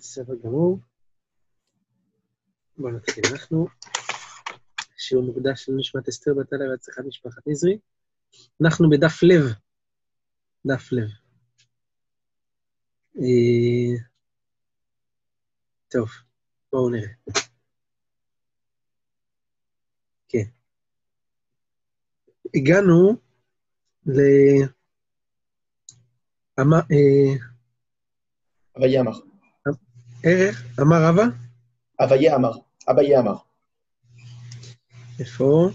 בסדר גמור. בואו נתחיל. אנחנו, שיעור מוקדש של נשמת אסתר בת אלה והצלחת משפחת נזרי. אנחנו בדף לב. דף לב. אה, טוב, בואו נראה. כן. הגענו ל... אמר. ערך, אמר רבא? אביה אמר. אביה אמר. איפה?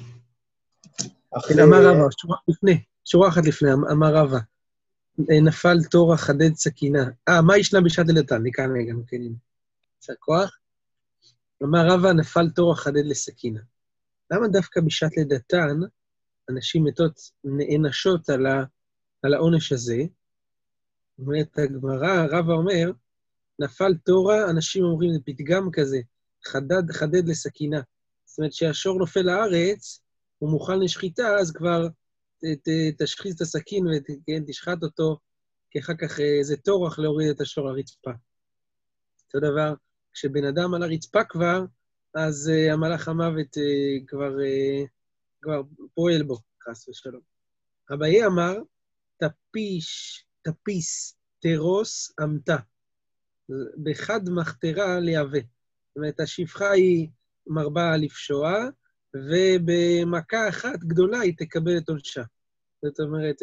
אחרי- אמר רבא, שורה לפני, שורה אחת לפני, אמ- אמר רבא. אה, נפל תור החדד סכינה. אה, מה ישנה בשעת לידתן? מכאן רגע, כן. יישר כוח. אמר רבא, נפל תור החדד לסכינה. למה דווקא בשעת לידתן אנשים מתות נענשות על, ה, על העונש הזה? אומרת הגמרא, רבא אומר, נפל תורה, אנשים אומרים, זה פתגם כזה, חדד, חדד לסכינה. זאת אומרת, כשהשור נופל לארץ, הוא מוכן לשחיטה, אז כבר ת, ת, תשחיז את הסכין ותשחט אותו, כי אחר כך אה, זה טורח להוריד את השור לרצפה. אותו דבר, כשבן אדם על הרצפה כבר, אז uh, המלאך המוות uh, כבר, uh, כבר פועל בו, חס ושלום. אביי אמר, תפיש, תפיס, תרוס, אמתה. בחד מחתרה להווה. זאת אומרת, השפחה היא מרבה לפשוע, ובמכה אחת גדולה היא תקבל את עונשה. זאת אומרת,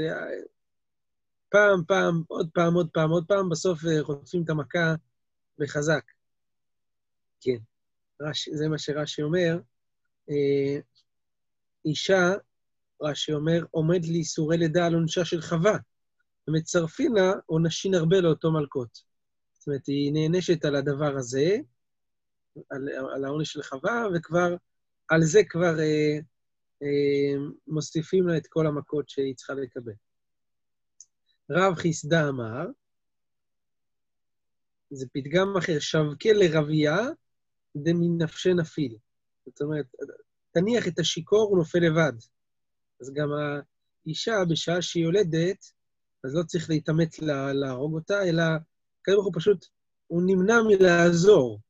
פעם, פעם, עוד פעם, עוד פעם, עוד פעם, בסוף אה, חוטפים את המכה בחזק. כן, רש, זה מה שרש"י אומר. אה, אישה, רש"י אומר, עומד לאיסורי לידה על עונשה של חווה, ומצרפים לה עונשים הרבה לאותו מלקות. זאת אומרת, היא נענשת על הדבר הזה, על, על העונש של חווה, וכבר, על זה כבר אה, אה, מוסיפים לה את כל המכות שהיא צריכה לקבל. רב חיסדה אמר, זה פתגם אחר, שבקה לרבייה דמנפשי נפיל. זאת אומרת, תניח את השיכור, הוא נופל לבד. אז גם האישה, בשעה שהיא יולדת, אז לא צריך להתאמץ לה, להרוג אותה, אלא הקדוש ברוך הוא פשוט, הוא נמנע מלעזור,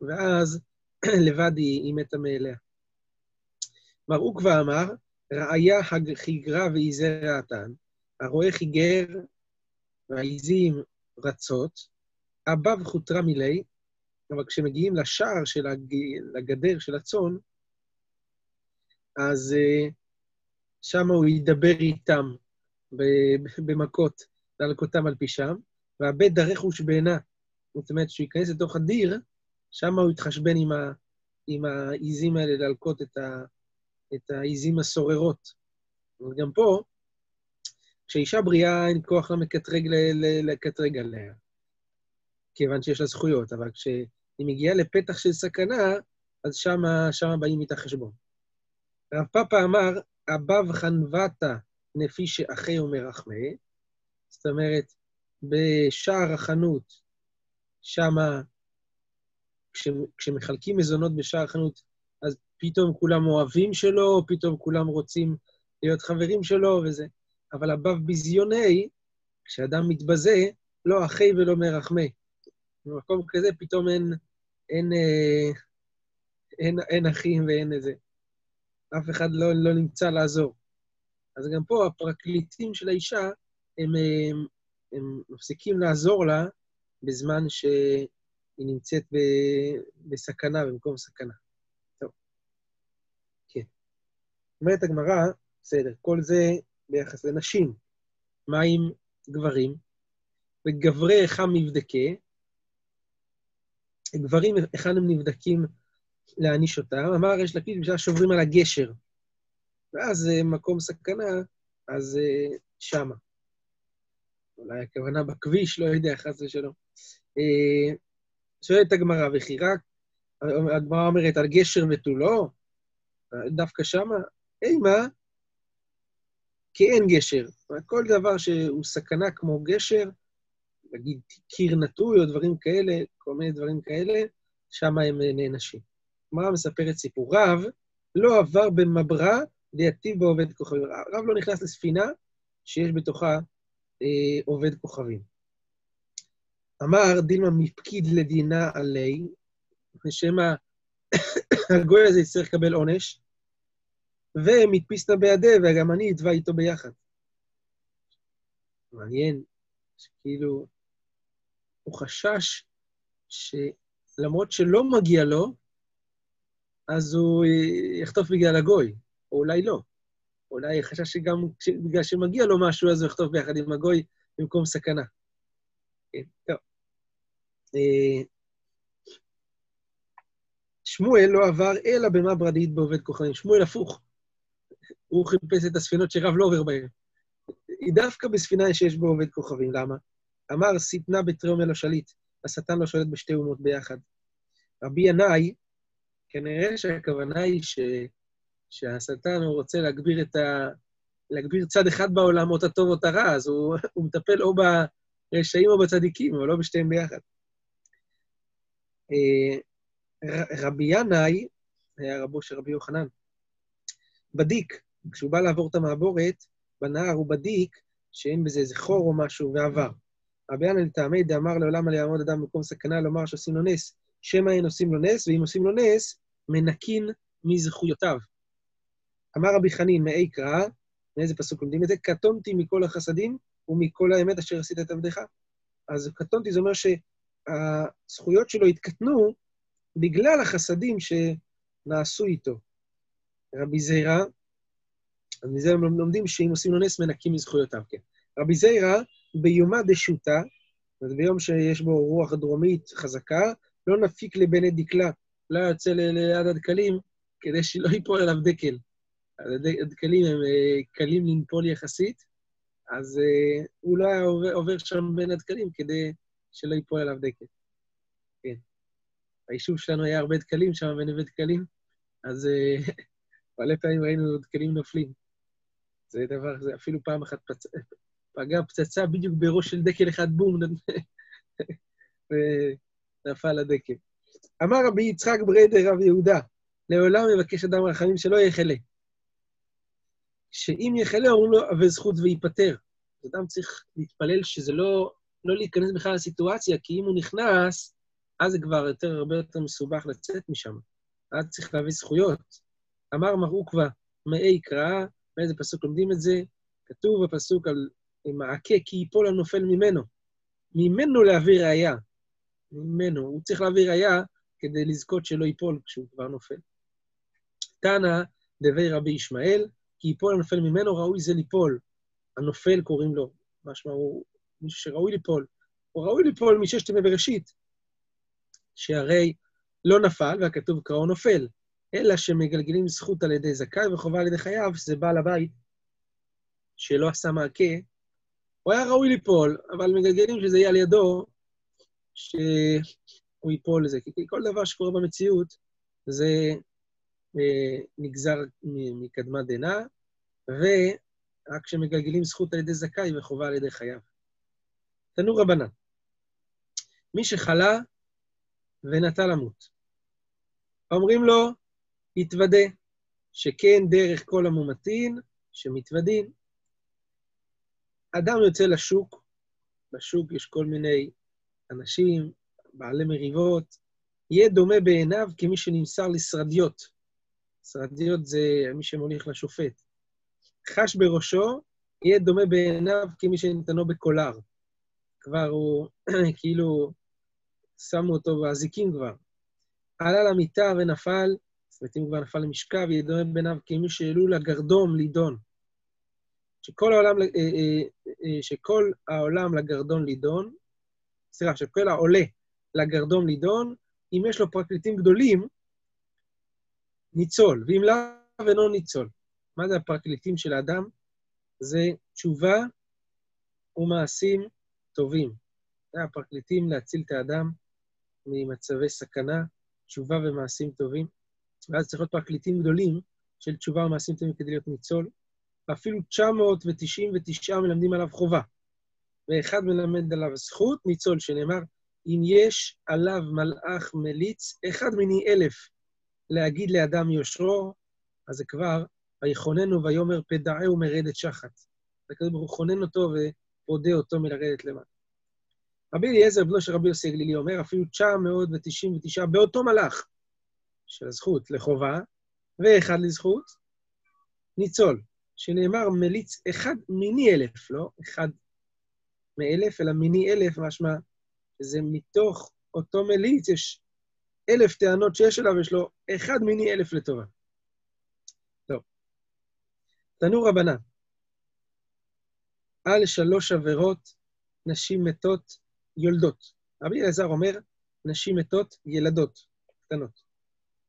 ואז לבד היא, היא מתה מאליה. מר עוקווה אמר, ראיה חיגרה ועיזי רעתן, הרואה חיגר והעיזים רצות, הבב חוטרה מילי, אבל כשמגיעים לשער של הג... לגדר של הצאן, אז uh, שם הוא ידבר איתם במכות, להלקותם על פי שם, והבית דרכוש בעינה. זאת אומרת, כשהוא ייכנס לתוך הדיר, שם הוא יתחשבן עם, העיזים האלה להלקות את, העיזים הסוררות. אבל גם פה, כשאישה בריאה, אין כוח לה מקטרג לקטרג עליה, כיוון שיש לה זכויות, אבל כשהיא מגיעה לפתח של סכנה, אז שמה, שמה באים איתה חשבון. רב פאפה אמר, אבב חנבתה נפי שאחי ומרחמה, זאת אומרת, בשער החנות, שמה, כש, כשמחלקים מזונות בשער החנות, אז פתאום כולם אוהבים שלו, פתאום כולם רוצים להיות חברים שלו וזה. אבל הבב ביזיוני, כשאדם מתבזה, לא אחי ולא מרחמה. במקום כזה פתאום אין, אין, אין, אין, אין אחים ואין איזה. אף אחד לא, לא נמצא לעזור. אז גם פה הפרקליטים של האישה, הם, הם, הם מפסיקים לעזור לה בזמן שהיא נמצאת ב, בסכנה, במקום סכנה. טוב. כן. אומרת הגמרא, בסדר, כל זה ביחס לנשים. מה עם גברים? וגברי איכם נבדקה, גברים, היכן הם נבדקים להעניש אותם? אמר יש לפיד בשעה שוברים על הגשר. ואז מקום סכנה, אז שמה. אולי הכוונה בכביש, לא יודע, חס ושלום. שואלת הגמרא, וכי רק, הגמרא אומרת על גשר ותו לא, דווקא שמה, אימה, כי אין גשר. כל דבר שהוא סכנה כמו גשר, נגיד קיר נטוי או דברים כאלה, כל מיני דברים כאלה, שם הם נענשים. הגמרא מספרת סיפור. רב לא עבר במברא ליטיב בעובד כוכבים. רב לא נכנס לספינה שיש בתוכה אה, עובד כוכבים. אמר דילמה מפקיד לדינה עלי, שמא הגוי הזה יצטרך לקבל עונש, ומדפיסתא בידי, וגם אני אתבע איתו ביחד. מעניין, שכאילו, הוא חשש שלמרות שלא מגיע לו, אז הוא יחטוף בגלל הגוי, או אולי לא. אולי חשש שגם בגלל שמגיע לו משהו, אז הוא יחטוף ביחד עם הגוי במקום סכנה. כן, טוב. אה, שמואל לא עבר אלא במה ברדית בעובד כוכבים. שמואל הפוך. הוא חיפש את הספינות שרב לא עובר בהן. היא דווקא בספינה שיש בו עובד כוכבים. למה? אמר, שטנה בתרום אל השליט. השטן לא שולט בשתי אומות ביחד. רבי ינאי, כנראה שהכוונה היא ש... שהשטן הוא רוצה להגביר את ה... להגביר צד אחד בעולם, או את הטוב או את הרע, אז הוא, הוא מטפל או ברשעים או בצדיקים, אבל לא בשתיהם ביחד. אה, רבי ינאי, היה רבו של רבי יוחנן, בדיק, כשהוא בא לעבור את המעבורת, בנהר הוא בדיק שאין בזה איזה חור או משהו, ועבר. רבי ינאי לטעמי דאמר לעולם על יעמוד אדם במקום סכנה לומר שעושים לו נס, שמא אין עושים לו נס, ואם עושים לו נס, מנקין מזכויותיו. אמר רבי חנין, מאי קרא, מאיזה פסוק לומדים את זה? קטונתי מכל החסדים ומכל האמת אשר עשית את עבדך. אז קטונתי זה אומר שהזכויות שלו התקטנו בגלל החסדים שנעשו איתו. רבי אז מזה הם לומדים שאם עושים לו נס, מנקים מזכויותיו, כן. רבי זיירא, ביומא דשוטה, זאת ביום שיש בו רוח דרומית חזקה, לא נפיק לבני דקלה, לא יוצא ליד הדקלים, כדי שלא ייפול עליו דקל. הדקלים הם אה, קלים לנפול יחסית, אז אה, הוא לא היה עובר, עובר שם בין הדקלים כדי שלא ייפול עליו דקל. כן. היישוב שלנו היה הרבה דקלים שם בנווה דקלים, אז אה, מלא פעמים ראינו דקלים נופלים. זה דבר, זה אפילו פעם אחת פצ... פגע פצצה בדיוק בראש של דקל אחד, בום, ונפל הדקל. אמר רבי יצחק ברדר רב יהודה, לעולם יבקש אדם רחמים שלא יחלה. שאם יחלה, אומרים לו, אבל זכות וייפטר. אדם צריך להתפלל שזה לא, לא להיכנס בכלל לסיטואציה, כי אם הוא נכנס, אז זה כבר יותר, הרבה יותר מסובך לצאת משם. אז צריך להביא זכויות. אמר מר עוקבא, מאי קרא, באיזה פסוק לומדים את זה? כתוב בפסוק על מעקה כי ייפול הנופל ממנו. ממנו להביא ראייה. ממנו. הוא צריך להביא ראייה כדי לזכות שלא ייפול כשהוא כבר נופל. תנא דבי רבי ישמעאל, כי ייפול הנופל ממנו, ראוי זה ליפול. הנופל קוראים לו, משמע הוא מישהו שראוי ליפול. הוא ראוי ליפול מששת ימי בראשית, שהרי לא נפל, והכתוב קראו נופל, אלא שמגלגלים זכות על ידי זכאי וחובה על ידי חייב, שזה בעל הבית שלא עשה מעקה, הוא היה ראוי ליפול, אבל מגלגלים שזה יהיה על ידו, שהוא ייפול לזה. כי כל דבר שקורה במציאות, זה נגזר מקדמת דנא, ורק כשמגלגלים זכות על ידי זכאי וחובה על ידי חייו. תנו רבנן, מי שחלה ונטה למות, אומרים לו, יתוודה, שכן דרך כל המומתין שמתוודין. אדם יוצא לשוק, בשוק יש כל מיני אנשים, בעלי מריבות, יהיה דומה בעיניו כמי שנמסר לשרדיות. סרדיות זה מי שמוליך לשופט. חש בראשו, יהיה דומה בעיניו כמי שניתנו בקולר. כבר הוא, כאילו, שמו אותו באזיקים כבר. עלה למיטה ונפל, זאת אומרת, אם כבר נפל למשכב, יהיה דומה בעיניו כמי שהעלו לגרדום לידון. שכל העולם, אה, אה, אה, שכל העולם לגרדום לידון, סליחה, שכל העולה לגרדום לידון, אם יש לו פרקליטים גדולים, ניצול, ואם לאו אינו ניצול. מה זה הפרקליטים של האדם? זה תשובה ומעשים טובים. זה הפרקליטים להציל את האדם ממצבי סכנה, תשובה ומעשים טובים. ואז צריך להיות פרקליטים גדולים של תשובה ומעשים טובים כדי להיות ניצול. ואפילו 999 מלמדים עליו חובה. ואחד מלמד עליו זכות, ניצול, שנאמר, אם יש עליו מלאך מליץ, אחד מני אלף להגיד לאדם יושרו, אז זה כבר, ויכוננו ויאמר פדעהו מרדת שחת. הקדוש ברוך הוא כונן אותו ופודה אותו מלרדת למטה. רבי אליעזר, בנו של רבי יוסי הגלילי, אומר, אפילו 999 באותו מלאך של הזכות לחובה, ואחד לזכות, ניצול, שנאמר מליץ אחד מיני אלף, לא אחד מאלף, אלא מיני אלף, משמע שזה מתוך אותו מליץ, יש אלף טענות שיש אליו, יש לו אחד מיני אלף לטובה. טוב. תנו רבנן, על שלוש עבירות נשים מתות יולדות. רבי אלעזר אומר, נשים מתות ילדות, קטנות.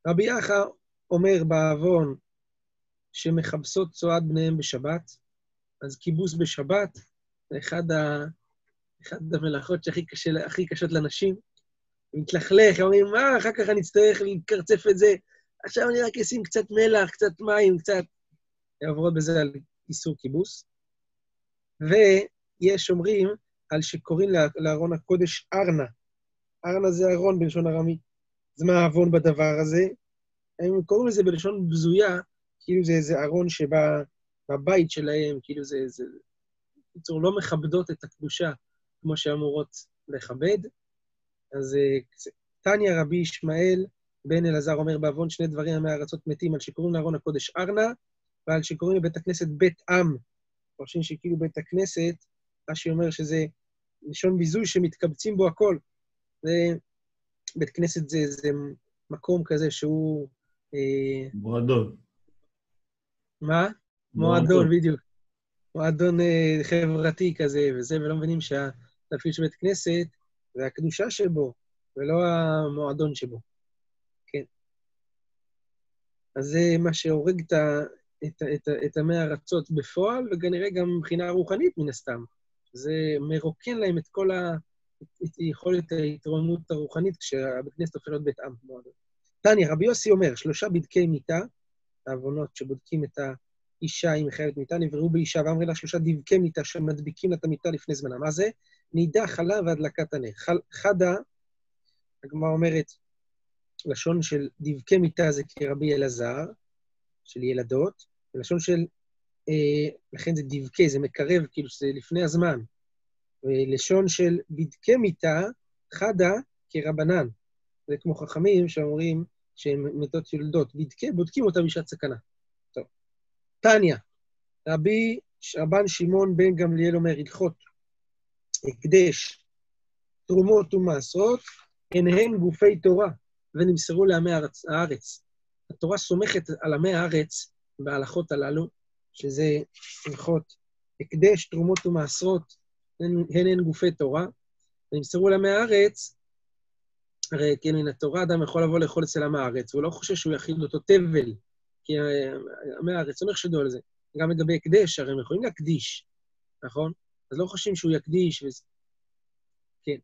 רבי יחא אומר בעוון שמכבסות צועד בניהם בשבת, אז כיבוס בשבת זה אחד, ה... אחד המלאכות שהכי קשה, קשות לנשים. מתלכלך, אומרים, מה, אחר כך אני אצטרך לקרצף את זה, עכשיו אני רק אשים קצת מלח, קצת מים, קצת... עוברות בזה על איסור כיבוס. ויש אומרים על שקוראים לארון הקודש ארנה. ארנה זה ארון בלשון ארמי. אז מה העוון בדבר הזה? הם קוראים לזה בלשון בזויה, כאילו זה איזה ארון שבא בבית שלהם, כאילו זה... זה... בקיצור, לא מכבדות את הקדושה כמו שאמורות לכבד. אז תניא רבי ישמעאל בן אלעזר אומר בעוון שני דברים מהארצות מתים, על שקוראים לארון הקודש ארנה, ועל שקוראים לבית הכנסת בית עם. חושבים שכאילו בית הכנסת, רש"י אומר שזה לשון ביזוי שמתקבצים בו הכל. ובית כנסת זה, זה מקום כזה שהוא... אה, מועדון. מה? מועדון, בדיוק. מועדון אה, חברתי כזה וזה, ולא מבינים שהתפקיד של בית כנסת זה הקדושה שבו, ולא המועדון שבו. כן. אז זה מה שהורג את, את, את, את עמי ארצות בפועל, וכנראה גם מבחינה רוחנית, מן הסתם. זה מרוקן להם את כל ה... את יכולת ההתרוממות הרוחנית כשהבית כנסת הופך להיות בית עם. תניא, רבי יוסי אומר, שלושה בדקי מיתה, העוונות שבודקים את האישה אם היא חייבת מיתה, נבראו באישה, ואמרי לה שלושה דבקי מיתה שמדביקים לה את המיתה לפני זמנה. מה זה? נידה, חלה והדלקת הנר. חדה, הגמרא אומרת, לשון של דבקי מיתה זה כרבי אלעזר, של ילדות, ולשון של, אה, לכן זה דבקי, זה מקרב, כאילו שזה לפני הזמן. ולשון של בדקי מיתה, חדה כרבנן. זה כמו חכמים שאומרים שהן מתות יולדות. בדקי, בודקים אותה בשעת סכנה. טוב. טניה, רבי, רבן שמעון בן גמליאל אומר, הלכות הקדש, תרומות ומעשרות, הן הן גופי תורה, ונמסרו לעמי הארץ. התורה סומכת על עמי הארץ בהלכות הללו, שזה הלכות הקדש, תרומות ומעשרות, הן הן גופי תורה, ונמסרו לעמי הארץ, הרי כן, מן התורה אדם יכול לבוא לאכול אצל עמי הארץ, והוא לא חושב שהוא יכיל אותו תבל, כי עמי הארץ לא נחשדו על זה. גם לגבי הקדש, הרי הם יכולים להקדיש, נכון? אז לא חושבים שהוא יקדיש וזה. כן.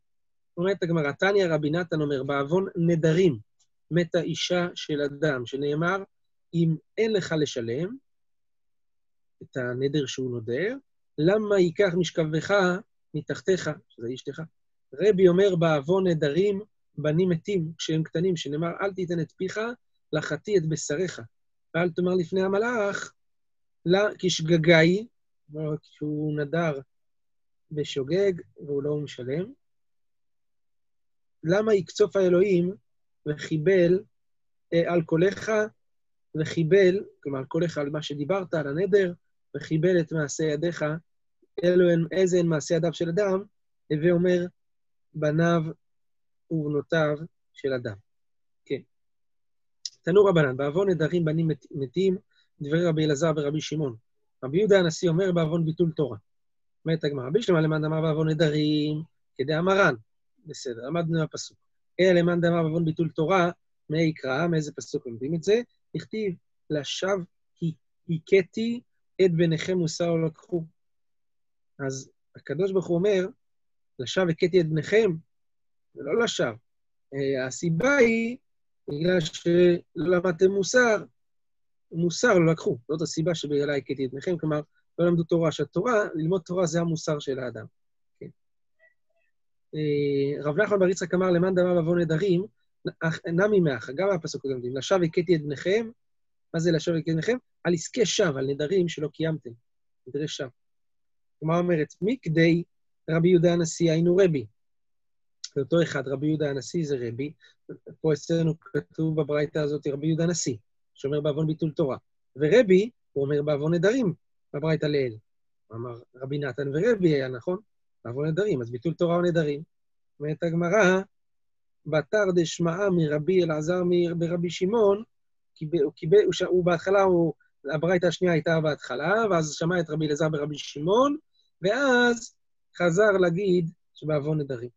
אומרת הגמרא, תניא רבי נתן אומר, בעוון נדרים מתה אישה של אדם, שנאמר, אם אין לך לשלם את הנדר שהוא נודר, למה ייקח משכבך מתחתיך, שזה אשתך? רבי אומר, בעוון נדרים בנים מתים כשהם קטנים, שנאמר, אל תיתן את פיך, לחתי את בשריך. ואל תאמר לפני המלאך, לה כשגגאי, כשהוא נדר בשוגג והוא לא משלם. למה יקצוף האלוהים וחיבל אה, על קולך, וחיבל, כלומר, על קולך על מה שדיברת, על הנדר, וחיבל את מעשה ידיך, אלו הן, איזה הן מעשי ידיו של אדם, הווה אומר, בניו ובנותיו של אדם. כן. תנו רבנן, בעוון נדרים בנים מתים, דברי רבי אלעזר ורבי שמעון. רבי יהודה הנשיא אומר בעוון ביטול תורה. אומרת הגמרא, רבי שלמה למען אמר בעוון נדרים, כדאמרן. בסדר, למדנו מהפסוק. אלא למען דאמר בעוון ביטול תורה, מה יקרא, מאיזה פסוק לומדים את זה? נכתיב, לשווא הכיתי את בניכם מוסר לקחו. אז הקדוש ברוך הוא אומר, לשווא הכיתי את בניכם, ולא לשווא. אה, הסיבה היא, בגלל שלא למדתם מוסר, מוסר לא לקחו. זאת הסיבה שבגללה הכיתי את בניכם, כלומר, לא למדו תורה. שהתורה, ללמוד תורה זה המוסר של האדם. כן. אה, רב נחמן בר יצחק אמר, למען דבר לבוא נדרים, נמי מאח, גם מהפסוק הזה לומדים, לשווא הכיתי את בניכם, מה זה לשווא הכיתי את בניכם? על עסקי שווא, על נדרים שלא קיימתם, נדרי שווא. כלומר אומרת, מי כדי רבי יהודה הנשיא היינו רבי, זה אותו אחד, רבי יהודה הנשיא זה רבי. פה אצלנו כתוב בברייתא הזאת רבי יהודה הנשיא, שאומר בעוון ביטול תורה. ורבי, הוא אומר בעוון נדרים, בברייתא. הוא אמר רבי נתן ורבי היה, נכון? בעוון נדרים, אז ביטול תורה או נדרים. אומרת הגמרא, בתר דשמעה מרבי אלעזר ברבי שמעון, הוא בהתחלה, הברייתא השנייה הייתה בהתחלה, ואז שמע את רבי אלעזר ברבי שמעון, ואז חזר להגיד שבעוון נדרים.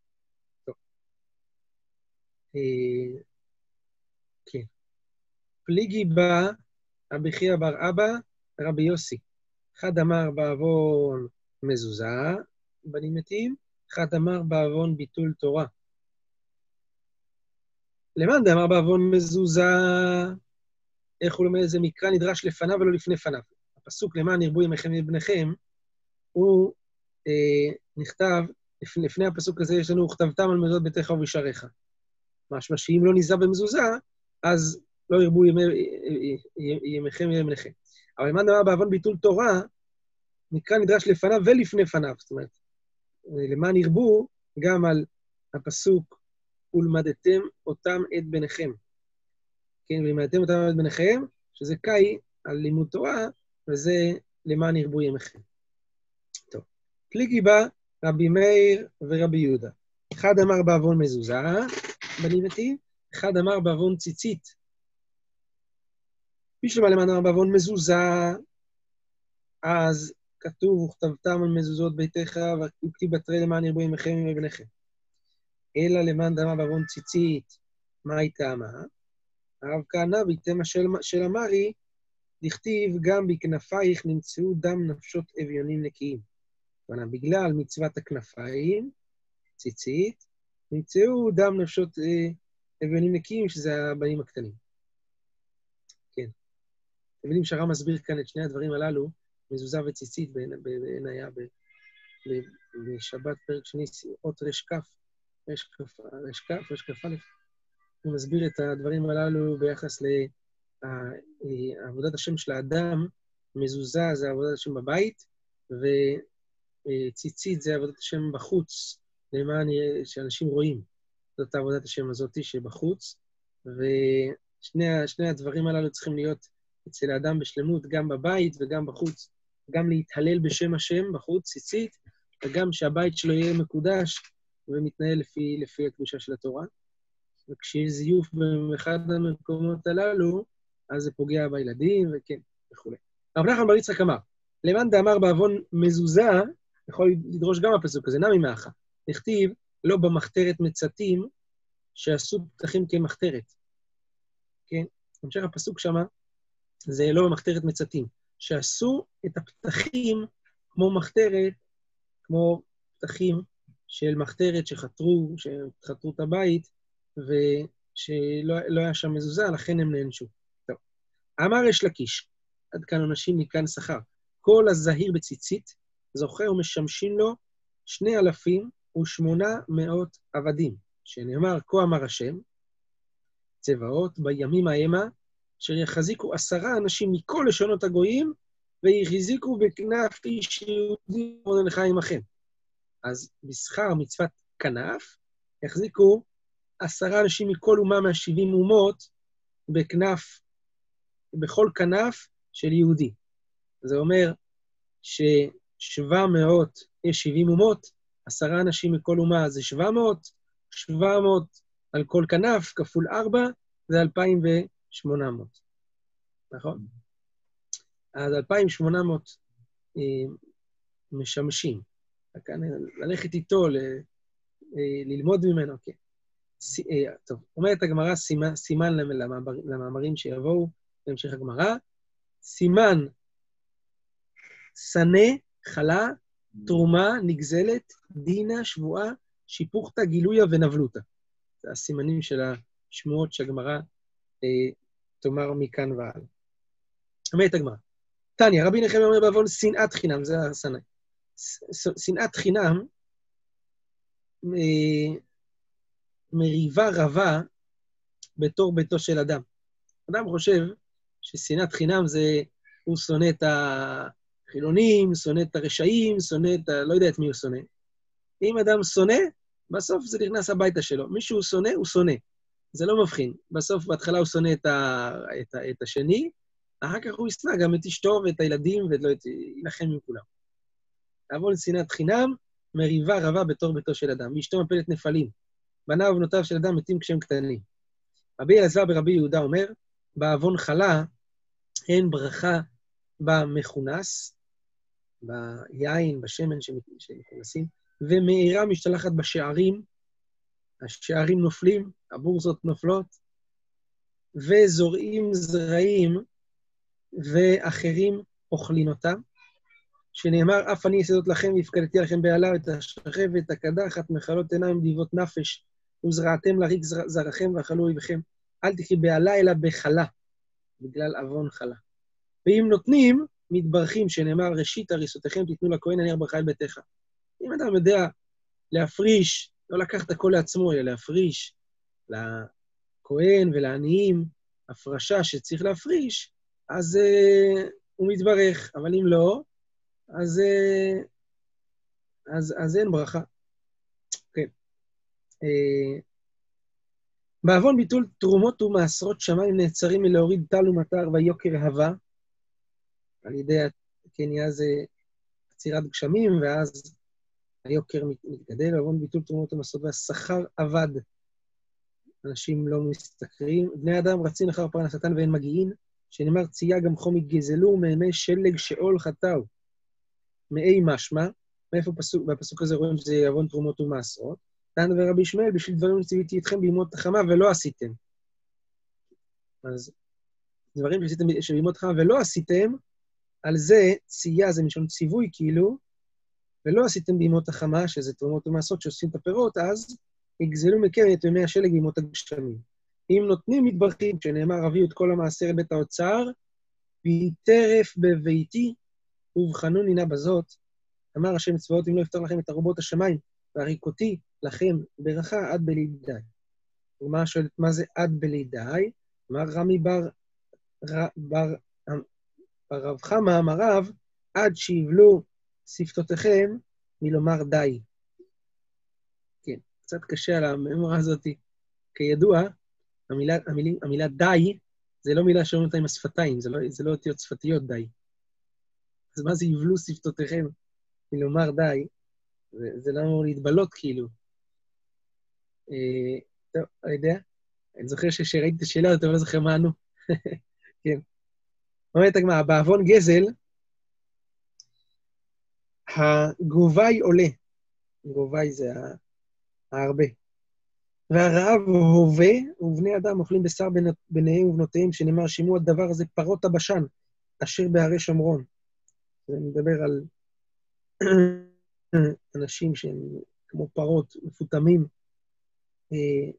אה, כן. פליגי בא, רבי חייא בר אבא, רבי יוסי. אחד אמר בעוון מזוזה, בנים מתים, אחד אמר בעוון ביטול תורה. למאן דאמר בעוון מזוזה, איך הוא לומד איזה מקרא נדרש לפניו ולא לפני פניו. הפסוק למען ירבו ימיכם מבניכם, הוא אה, נכתב, לפני, לפני הפסוק הזה יש לנו, וכתבתם על מזוזות ביתך ובשעריך. משמע שאם לא ניזע במזוזה, אז לא ירבו ימי, ימיכם וימיכם. אבל למען דבר בעוון ביטול תורה, מקרא נדרש לפניו ולפני פניו. זאת אומרת, למען ירבו, גם על הפסוק, ולמדתם אותם את בניכם. כן, ולמדתם אותם את בניכם, שזה קאי על לימוד תורה, וזה למען ירבו ימיכם. טוב. פליגי בא רבי מאיר ורבי יהודה. אחד אמר בעוון מזוזה, בנים מתים, אחד אמר בעוון ציצית. בשלמה למען אמר בעוון מזוזה, אז כתוב, וכתבתם על מזוזות ביתך, וכתיב בתרי למען ירבו ימיכם ובניכם. אלא למען דמה בעוון ציצית, מה הייתה מה? הרב כהנא ביתם של, של אמרי, דכתיב גם בכנפייך נמצאו דם נפשות אביונים נקיים. כלומר, בגלל מצוות הכנפיים, ציצית, נמצאו דם נפשות אה, אביונים נקיים, שזה הבנים הקטנים. אתם יודעים שהר"ם מסביר כאן את שני הדברים הללו, מזוזה וציצית בעין היה בשבת פרק שני, אות רכ, רכ, רכ הוא מסביר את הדברים הללו ביחס לעבודת השם של האדם, מזוזה זה עבודת השם בבית, וציצית זה עבודת השם בחוץ, למען שאנשים רואים. זאת עבודת השם הזאת שבחוץ, ושני הדברים הללו צריכים להיות אצל האדם בשלמות, גם בבית וגם בחוץ. גם להתהלל בשם השם בחוץ, ציצית, וגם שהבית שלו יהיה מקודש ומתנהל לפי, לפי הקדושה של התורה. וכשיש זיוף באחד המקומות הללו, אז זה פוגע בילדים, וכן, וכו'. רב נחמן בר יצחק אמר, למאן דאמר בעוון מזוזה, יכול לדרוש גם הפסוק הזה, נמי מאחה. נכתיב, לא במחתרת מצתים, שעשו פתחים כמחתרת. כן? המשך הפסוק שמה, זה לא במחתרת מצתים. שעשו את הפתחים כמו מחתרת, כמו פתחים של מחתרת שחתרו, שחתרו את הבית, ושלא לא היה שם מזוזה, לכן הם נענשו. טוב. אמר יש לקיש, עד כאן עונשים מכאן שכר. כל הזהיר בציצית, זוכר ומשמשים לו שני אלפים ושמונה מאות עבדים, שנאמר, כה אמר השם, צבאות בימים המה, אשר יחזיקו עשרה אנשים מכל לשונות הגויים, ויחזיקו בכנף איש יהודי מרדכי עמכם. אז בשכר מצוות כנף, יחזיקו עשרה אנשים מכל אומה מהשבעים אומות בכנף, בכל כנף של יהודי. זה אומר ששבע מאות, יש שבעים אומות, עשרה אנשים מכל אומה זה שבע מאות, שבע מאות על כל כנף, כפול ארבע, זה אלפיים ו... 2,800, נכון? אז 2,800 אה, משמשים. אה, ללכת איתו, ל, אה, ללמוד ממנו, כן. ס, טוב, אומרת הגמרא סימן, סימן למאמר, למאמרים שיבואו בהמשך הגמרא, סימן שנא, חלה, תרומה, נגזלת, דינה, שבועה, שיפוכתא, גילויה ונבלותא. זה הסימנים של השמועות שהגמרא תאמר מכאן והלאה. אומרת הגמרא, תניא, רבי נחמיה אומר בעוון שנאת חינם, זה הסנאי. שנאת חינם, מריבה רבה בתור ביתו של אדם. אדם חושב ששנאת חינם זה, הוא שונא את החילונים, שונא את הרשעים, שונא את ה... לא יודע את מי הוא שונא. אם אדם שונא, בסוף זה נכנס הביתה שלו. מי שהוא שונא, הוא שונא. זה לא מבחין. בסוף, בהתחלה הוא שונא את, ה, את, ה, את השני, אחר כך הוא ישנא גם את אשתו ואת הילדים, ולא את... יילחם עם כולם. לעוון שנאת חינם, מריבה רבה בתור ביתו של אדם. ואשתו מפלת נפלים. בניו ובנותיו של אדם מתים כשהם קטנים. רבי אלעזר ברבי יהודה אומר, בעוון חלה אין ברכה במכונס, ביין, בשמן שמכונסים, ומאירה משתלחת בשערים, השערים נופלים, הבורסות נופלות, וזורעים זרעים, ואחרים אוכלים אותם, שנאמר, אף אני אעשה זאת לכם, והפקדתי לכם בעלה את השכבת, הקדחת, מחלות עיניים, דיבות נפש, וזרעתם לריק זרעכם ואכלו אויביכם. אל תקחי בעלה, אלא בחלה, בגלל עוון חלה. ואם נותנים, מתברכים, שנאמר, ראשית הריסותיכם תיתנו לכהן, אני ארבחה אל ביתך. אם אדם יודע להפריש, לא לקחת הכל לעצמו, אלא להפריש לכהן ולעניים, הפרשה שצריך להפריש, אז uh, הוא מתברך, אבל אם לא, אז, uh, אז, אז אין ברכה. כן. Uh, בעוון ביטול תרומות ומעשרות שמיים נעצרים מלהוריד טל ומטר ויוקר הווה, על ידי, כן, נהיה זה עצירת גשמים, ואז היוקר מתגדל, בעוון ביטול תרומות ומעשרות והשכר אבד. אנשים לא משתכרים. בני אדם רצים אחר פרנסתן ואין מגיעין, שנאמר צייה גם חום יגזלו מימי שלג שאול חטאו. מאי משמע, מאיפה פסוק, בפסוק הזה רואים שזה עוון תרומות ומעשרות? תנא ורבי ישמעאל, בשביל דברים שציוויתי אתכם בימות החמה ולא עשיתם. אז דברים שעשיתם בימות החמה ולא עשיתם, על זה צייה זה מלשון ציווי, כאילו, ולא עשיתם בימות החמה, שזה תרומות ומעשרות שעושים את הפירות, אז יגזלו מכם את ימי השלג בימות הגשמים. אם נותנים מתברכים, שנאמר, הביאו את כל המעשר לבית האוצר, והיא טרף בביתי, ובחנוני נא בזאת, אמר השם צבאות, אם לא יפתור לכם את ארובות השמיים, והריקותי לכם ברכה עד בלי די. ומה שואלת, מה זה עד בלי די? אמר רמי בר, ר, בר, בר רב חמא אמר רב, עד שיבלו שפתותיכם מלומר די. כן, קצת קשה על הממורה הזאת. כידוע, המילה, המילה, המילה די, זה לא מילה שאומרים אותה עם השפתיים, זה לא, זה לא אותיות שפתיות די. אז מה זה יבלו שפתותיכם מלומר די? זה, זה לא אמור להתבלות, כאילו. אה, טוב, לא יודע. אני זוכר שכשראיתי את השאלה הזאת, אני לא זוכר מה ענו. כן. אומרת הגמרא, בעוון גזל, הגובי עולה. גובי זה ההרבה. והרעב הווה, ובני אדם אוכלים בשר בניהם ובנותיהם, שנאמר, שימוע הדבר הזה פרות הבשן, אשר בהרי שומרון. זה מדבר על אנשים שהם כמו פרות, מפותמים, אה,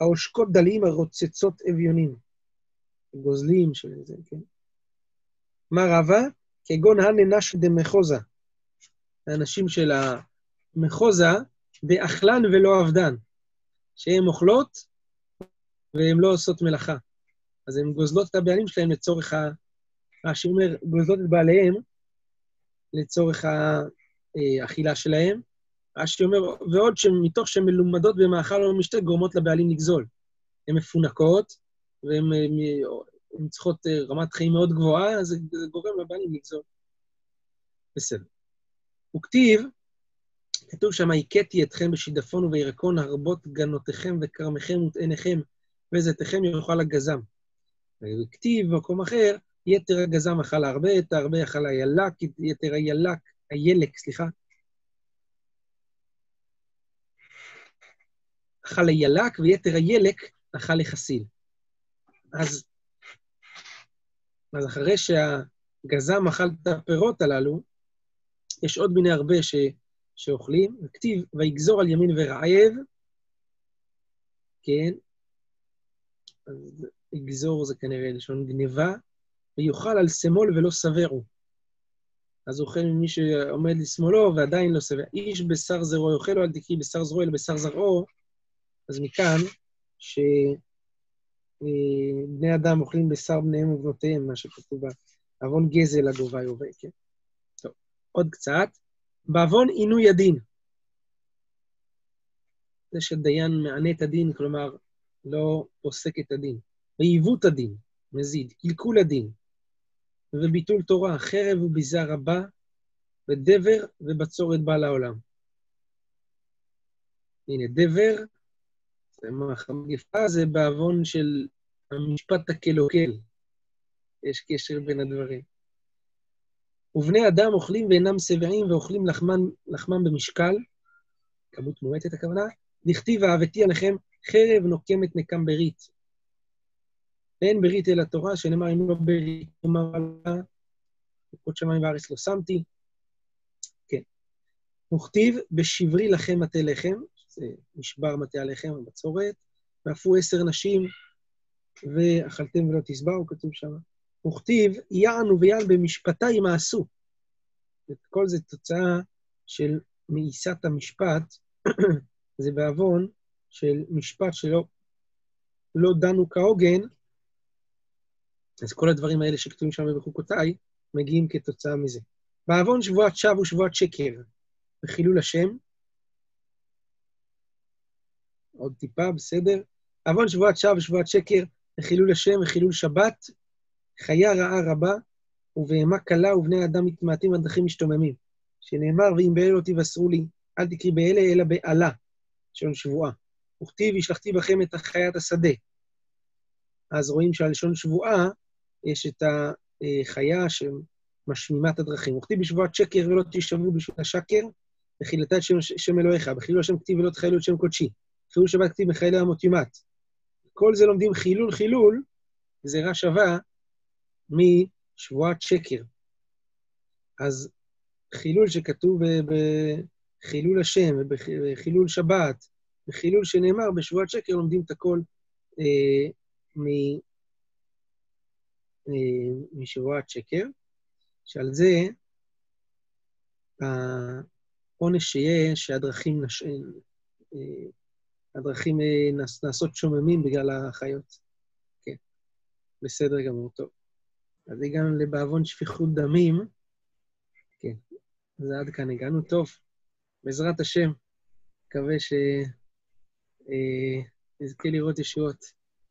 העושקות דלים הרוצצות אביונים, גוזלים של זה, כן? מה רבה? כגון הננש דמחוזה. האנשים של המחוזה, באכלן ולא עבדן, שהן אוכלות והן לא עושות מלאכה. אז הן גוזלות את הבעלים שלהם לצורך ה... רש"י אומר, גוזלות את בעליהם לצורך האכילה שלהם. רש"י אומר, ועוד שמתוך שהן מלומדות במאכל או במשתה, גורמות לבעלים לגזול. הן מפונקות, והן צריכות אה, רמת חיים מאוד גבוהה, אז זה גורם לבעלים לגזול. בסדר. וכתיב, כתוב שם, הכיתי אתכם בשידפון ובירקון, הרבות גנותיכם וכרמיכם וטעניכם, וזיתיכם יאכל הגזם. וכתיב במקום אחר, יתר הגזם אכל הרבה, את הרבה אכל הילק, יתר הילק, הילק, סליחה. אכל הילק, ויתר הילק אכל לחסיל. אז, אז אחרי שהגזם אכל את הפירות הללו, יש עוד מיני הרבה ש, שאוכלים, וכתיב, ויגזור על ימין ורעב, כן, אז יגזור זה כנראה לשון גניבה, ויאכל על שמאל ולא שבעו. אז אוכל ממי שעומד לשמאלו ועדיין לא שבע. איש בשר זרעו יאכל, אל תקריא בשר זרעו, אלא בשר זרעו. אז מכאן שבני אדם אוכלים בשר בניהם ובנותיהם, מה שכתוב בעוון גזל הגובה יובל, כן? עוד קצת. בעוון עינוי הדין. זה שדיין מענה את הדין, כלומר, לא פוסק את הדין. ועיוות הדין, מזיד, קלקול הדין, וביטול תורה, חרב וביזה רבה, ודבר ובצורת בא לעולם. הנה, דבר, המגפה זה בעוון של המשפט הקלוקל. יש קשר בין הדברים. ובני אדם אוכלים ואינם שבעים ואוכלים לחמן, לחמם במשקל, כמות מועטת הכוונה, דכתיב אהבתי עליכם חרב נוקמת נקם ברית. אין ברית אלא תורה, שנאמר אם לא ברית, אמר עלה, וקוד שמיים וארץ לא שמתי. כן. וכתיב בשברי לכם מטה לחם, זה נשבר מטה הלחם, הבצורת, ואפו עשר נשים, ואכלתם ולא תשבעו, כתוב שם. וכתיב, יענו ויען במשפטה ימאסו. כל זה תוצאה של מאיסת המשפט, זה בעוון של משפט שלא לא דנו כהוגן, אז כל הדברים האלה שכתובים שם בחוקותיי, מגיעים כתוצאה מזה. בעוון שבועת שווא ושבועת שקר, וחילול השם, עוד טיפה, בסדר? עוון שבועת שווא ושבועת שקר, וחילול השם וחילול שבת, חיה רעה רבה, ובהמה קלה ובני אדם מתמעטים עד דרכים משתוממים. שנאמר, ואם באלה לא תבשרו לי, אל תקרי באלה, אלא בעלה, לשון שבועה. וכתיב, השלכתי בכם את חיית השדה. אז רואים שעל לשון שבועה יש את החיה שמשמימה את הדרכים. וכתיב בשבועת שקר ולא תשבו בשביל השקר, וחילתה את שם, שם אלוהיך, בחילול השם כתיב ולא תחילו את שם קודשי. חילול שבת כתיב בחיילי המוטימט. כל זה לומדים חילול חילול, גזירה שווה משבועת שקר. אז חילול שכתוב בחילול השם ובחילול שבת, בחילול שנאמר בשבועת שקר, לומדים את הכל אה, מ, אה, משבועת שקר, שעל זה העונש שיהיה שהדרכים נש... אה, הדרכים אה, נעשות שוממים בגלל החיות. כן, בסדר גמור, טוב. אז הגענו לבעוון שפיכות דמים. כן, אז עד כאן הגענו. טוב, בעזרת השם, מקווה שנזכה לראות ישועות.